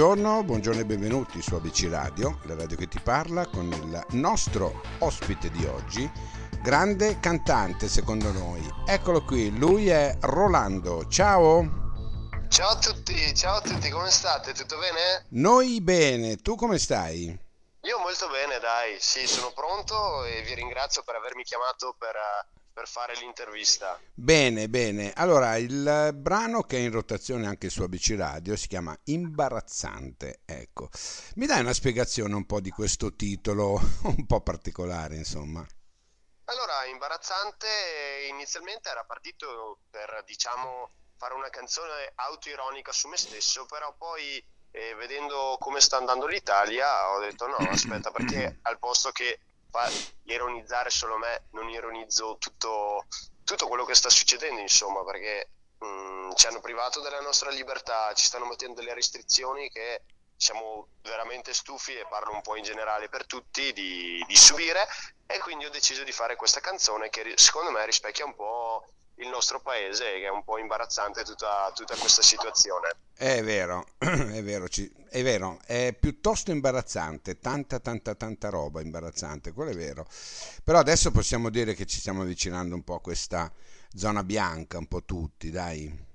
buongiorno, buongiorno e benvenuti su ABC Radio, la radio che ti parla, con il nostro ospite di oggi, grande cantante secondo noi. Eccolo qui, lui è Rolando. Ciao! Ciao a tutti, ciao a tutti, come state? Tutto bene? Noi bene, tu come stai? Io molto bene, dai, sì, sono pronto e vi ringrazio per avermi chiamato per, per fare l'intervista. Bene, bene. Allora, il brano che è in rotazione anche su ABC Radio si chiama Imbarazzante. Ecco, mi dai una spiegazione un po' di questo titolo, un po' particolare, insomma. Allora, Imbarazzante inizialmente era partito per, diciamo, fare una canzone autoironica su me stesso, però poi e vedendo come sta andando l'Italia ho detto no aspetta perché al posto che ironizzare solo me non ironizzo tutto, tutto quello che sta succedendo insomma perché mh, mm, ci hanno privato della nostra libertà ci stanno mettendo delle restrizioni che siamo veramente stufi e parlo un po' in generale per tutti di, di subire. E quindi ho deciso di fare questa canzone che secondo me rispecchia un po' il nostro paese che è un po' imbarazzante tutta, tutta questa situazione. È vero, è vero, è vero, è piuttosto imbarazzante, tanta tanta tanta roba imbarazzante, quello è vero. Però adesso possiamo dire che ci stiamo avvicinando un po' a questa zona bianca, un po' tutti, dai.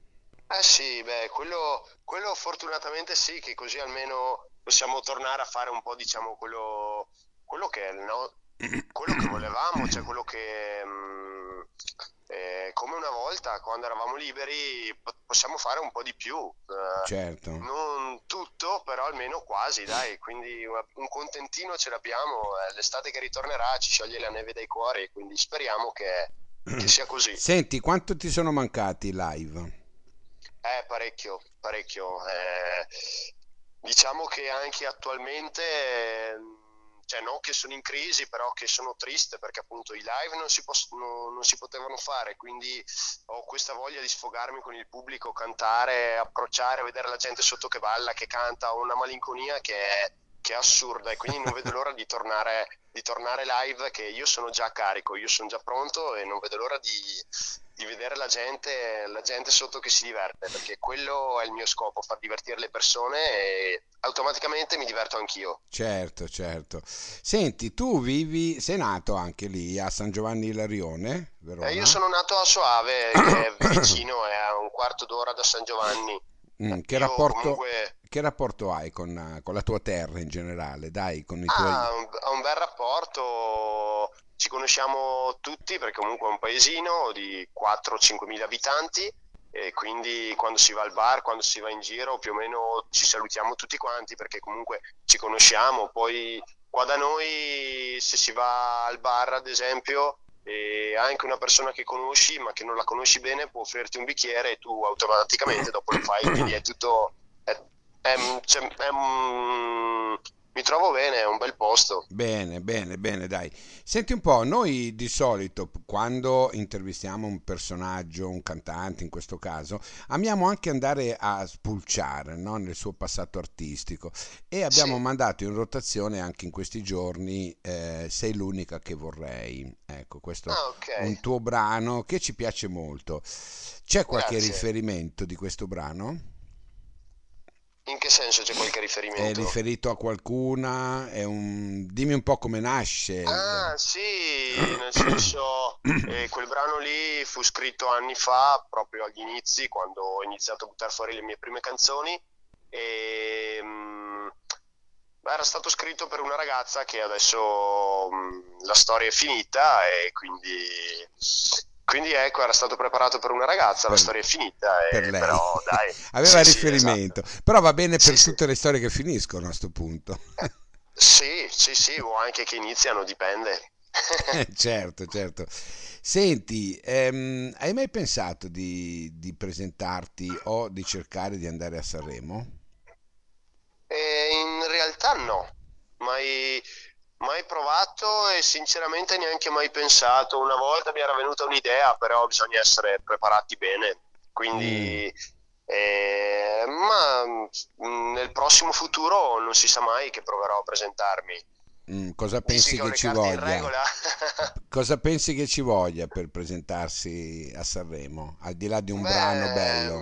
Eh sì, beh, quello, quello fortunatamente sì, che così almeno possiamo tornare a fare un po', diciamo, quello, quello che è il no? quello che volevamo, cioè quello che... Mh, mm, eh, come una volta quando eravamo liberi possiamo fare un po' di più. Eh, certo. non tutto però almeno quasi dai. Quindi un contentino ce l'abbiamo. Eh, l'estate che ritornerà ci scioglie la neve dai cuori quindi speriamo che, che sia così. Senti quanto ti sono mancati live? eh parecchio parecchio. Eh, diciamo che anche attualmente cioè non che sono in crisi, però che sono triste perché appunto i live non si, poss- non, non si, potevano fare, quindi ho questa voglia di sfogarmi con il pubblico, cantare, approcciare, vedere la gente sotto che balla, che canta, ho una malinconia che è, che è assurda e quindi non vedo l'ora di tornare, di tornare live, che io sono già carico, io sono già pronto e non vedo l'ora di, di vedere la gente, la gente sotto che si diverte, perché quello è il mio scopo, far divertire le persone e automaticamente mi diverto anch'io. Certo, certo. Senti, tu vivi, sei nato anche lì a San Giovanni Larione, Eh, io sono nato a Soave, che è vicino, è a un quarto d'ora da San Giovanni. Mm, che, rapporto, comunque... che, rapporto, hai con, con, la tua terra in generale? Dai, con i tuoi... Ah, un, un bel rapporto, ci conosciamo tutti perché comunque è un paesino di 4-5 mila abitanti e quindi quando si va al bar, quando si va in giro più o meno ci salutiamo tutti quanti perché comunque ci conosciamo, poi qua da noi se si va al bar ad esempio e anche una persona che conosci ma che non la conosci bene può offrirti un bicchiere e tu automaticamente dopo lo fai, quindi è tutto... È, è, cioè, è, mi trovo bene, è un bel posto. Bene, bene, bene, dai. Senti un po', noi di solito quando intervistiamo un personaggio, un cantante in questo caso, amiamo anche andare a spulciare no? nel suo passato artistico e abbiamo sì. mandato in rotazione anche in questi giorni eh, Sei l'unica che vorrei. Ecco, questo ah, okay. è un tuo brano che ci piace molto. C'è qualche Grazie. riferimento di questo brano? Che senso c'è qualche riferimento? È riferito a qualcuna? È un... Dimmi un po' come nasce. Ah, sì, nel senso, eh, quel brano lì fu scritto anni fa, proprio agli inizi, quando ho iniziato a buttare fuori le mie prime canzoni. E, mh, mm, era stato scritto per una ragazza che adesso mh, mm, la storia è finita e quindi quindi ecco, era stato preparato per una ragazza, la storia è finita, per lei. però dai. Aveva sì, riferimento, sì, esatto. però va bene per sì, tutte le storie che finiscono a questo punto. sì, sì, sì, o anche che iniziano, dipende. certo, certo. Senti, ehm, hai mai pensato di, di, presentarti o di cercare di andare a Sanremo? Eh, in realtà no, mai Mai provato e sinceramente neanche mai pensato. Una volta mi era venuta un'idea, però bisogna essere preparati bene. Quindi, mm. eh, ma mm, nel prossimo futuro non si sa mai che proverò a presentarmi. Mm, cosa pensi che, che ci voglia? cosa pensi che ci voglia per presentarsi a Sanremo? Al di là di un Beh, brano bello?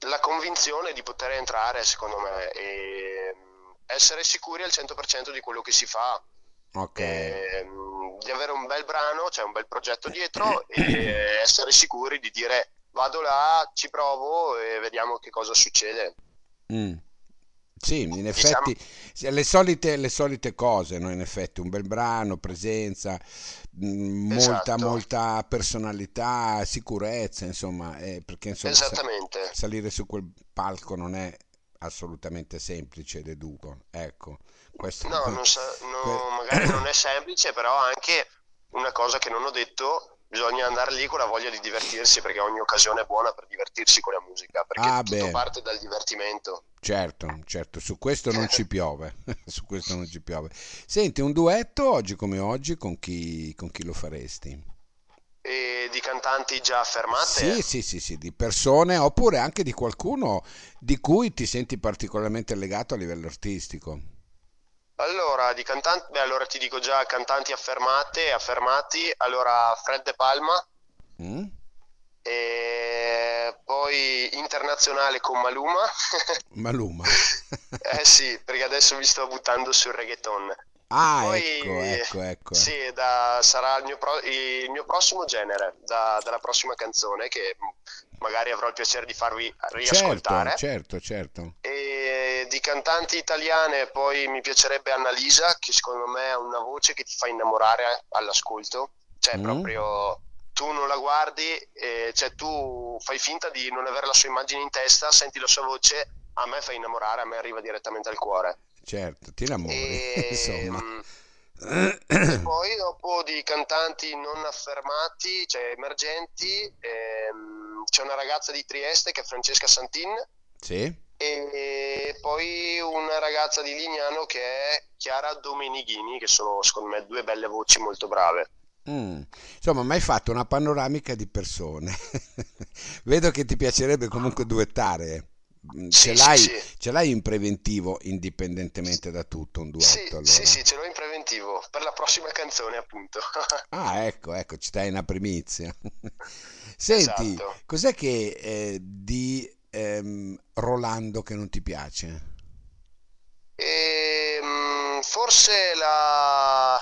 La, conv- convinzione di poter entrare, secondo me, e mm, essere sicuri al 100% di quello che si fa. Ok. E, mm, di avere un bel brano, cioè un bel progetto dietro e essere sicuri di dire vado là, ci provo e vediamo che cosa succede. Mm. Sì, in Diciamo, effetti sì, le solite, le solite cose, no? In effetti un bel brano, presenza, mm, molta, esatto, molta personalità, sicurezza, insomma, eh, perché insomma sa- salire su quel palco non è assolutamente semplice, deduco. Ecco, questo... No, non sa- que- no, magari non è semplice, però anche una cosa che non ho detto, bisogna andare lì con la voglia di divertirsi, perché ogni occasione è buona per divertirsi con la musica, perché Ah, tutto beh. parte dal divertimento. Certo, certo, su questo non ci piove, su questo non ci piove. Senti, un duetto oggi come oggi con chi, con chi lo faresti? Cantanti già affermate? Sì, sì, sì, sì, di persone oppure anche di qualcuno di cui ti senti particolarmente legato a livello artistico. Allora, di cantanti, beh, allora ti dico già cantanti affermate, affermati, allora Fred De Palma, Mm? e poi internazionale con Maluma. Maluma. Eh sì, perché adesso mi sto buttando sul reggaeton. Ah, Poi ecco, ecco, ecco. sì, da- sarà il mio, pro- il mio prossimo genere, da- dalla prossima canzone che magari avrò il piacere di farvi Certo, riascoltare. certo, certo. E di cantanti italiane poi mi piacerebbe Annalisa, che secondo me ha una voce che ti fa innamorare all'ascolto. Cioè, Mm? proprio tu non la guardi, eh, cioè tu fai finta di non avere la sua immagine in testa, senti la sua voce, a me fa innamorare, a me arriva direttamente al cuore. Certo, ti innamori, E, insomma. e poi dopo di cantanti non affermati, cioè emergenti, ehm, c'è una ragazza di Trieste che è Francesca Santin Sì? e poi una ragazza di Lignano che è Chiara Domenighini, che sono secondo me due belle voci molto brave. Mm. Insomma, mi hai fatto una panoramica di persone. Vedo che ti piacerebbe comunque duettare. Mm, Ce Sì, sì, l'hai, sì. ce l'hai in preventivo, indipendentemente da tutto, un Sì, duetto sì, allora. sì, ce l'ho in preventivo per la prossima canzone, appunto. Ah, ecco, ecco, ci dai una primizia. Senti, Esatto. cos'è che eh, di ehm, Rolando che non ti piace? E, mm, forse la,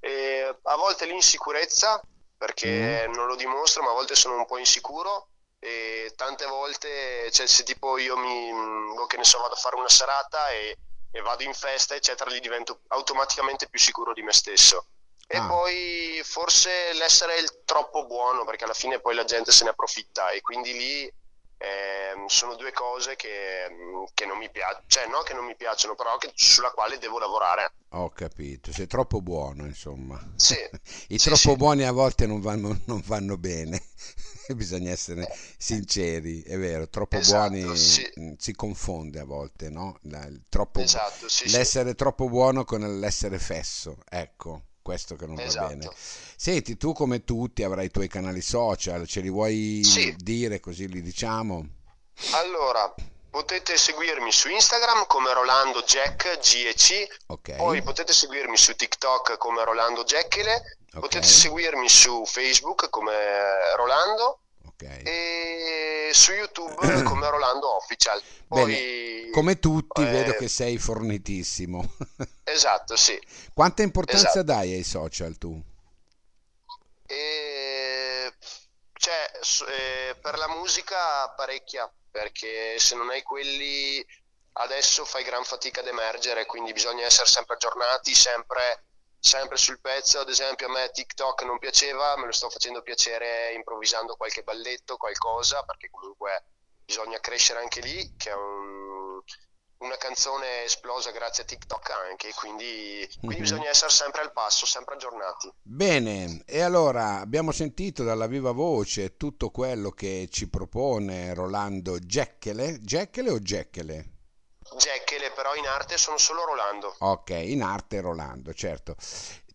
eh, a volte l'insicurezza, perché Mm? non lo dimostro, ma a volte sono un po' insicuro e tante volte, cioè se tipo io mi, mm, boh, che ne so, vado a fare una serata e, e vado in festa, eccetera, lì divento automaticamente più sicuro di me stesso. E Ah, poi forse l'essere il troppo buono, perché alla fine poi la gente se ne approfitta e quindi lì ehm, sono due cose che, mm, che non mi piacciono, cioè no che non mi piacciono, però che- sulla quale devo lavorare. ho capito, sei troppo buono, insomma. Sì, I sì, troppo sì, buoni a volte non vanno, non vanno bene. Bisogna essere sinceri, è vero, troppo buoni esatto, sì, mm, si confonde a volte, no? Troppo esatto, sì, sì, l'essere troppo buono con l'essere fesso, ecco, questo che non va bene. esatto. Senti, tu come tutti avrai i tuoi canali social, ce li vuoi Sì, dire così li diciamo? allora potete seguirmi su Instagram come Rolando Jack GEC, Ok, poi potete seguirmi su TikTok come Rolando Jackele, potete ok, seguirmi su Facebook come Rolando ok. e su YouTube come Rolando Official. Bene, Poi, come tutti vedo eh, che sei fornitissimo. esatto, sì. Quanta importanza Esatto. dai ai social tu? E, cioè, eh, per la musica parecchia, perché se non hai quelli adesso fai gran fatica ad emergere, quindi bisogna essere sempre aggiornati, sempre, sempre sul pezzo. Ad esempio, a me TikTok non piaceva, me lo sto facendo piacere improvvisando qualche balletto, qualcosa, perché comunque bisogna crescere anche lì, che è un- una canzone esplosa grazie a TikTok anche, quindi, quindi Mhm. bisogna essere sempre al passo, sempre aggiornati. Bene, e allora abbiamo sentito dalla viva voce tutto quello che ci propone Rolando Geccele. Geccele o Geccele? Jekyll, però in arte sono solo Rolando. Ok, in arte Rolando, certo.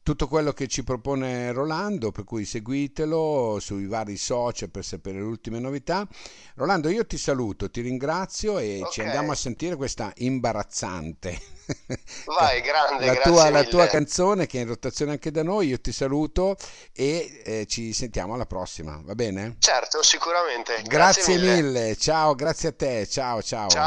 tutto quello che ci propone Rolando, per cui seguitelo sui vari social per sapere le ultime novità. Rolando, io ti saluto, ti ringrazio e Ok. ci andiamo a sentire questa imbarazzante. Vai, grande, La grazie tua, la tua canzone che è in rotazione anche da noi, io ti saluto e eh, ci sentiamo alla prossima, va bene? Certo, sicuramente. Grazie mille. mille, ciao, grazie a te, ciao ciao. Ciao.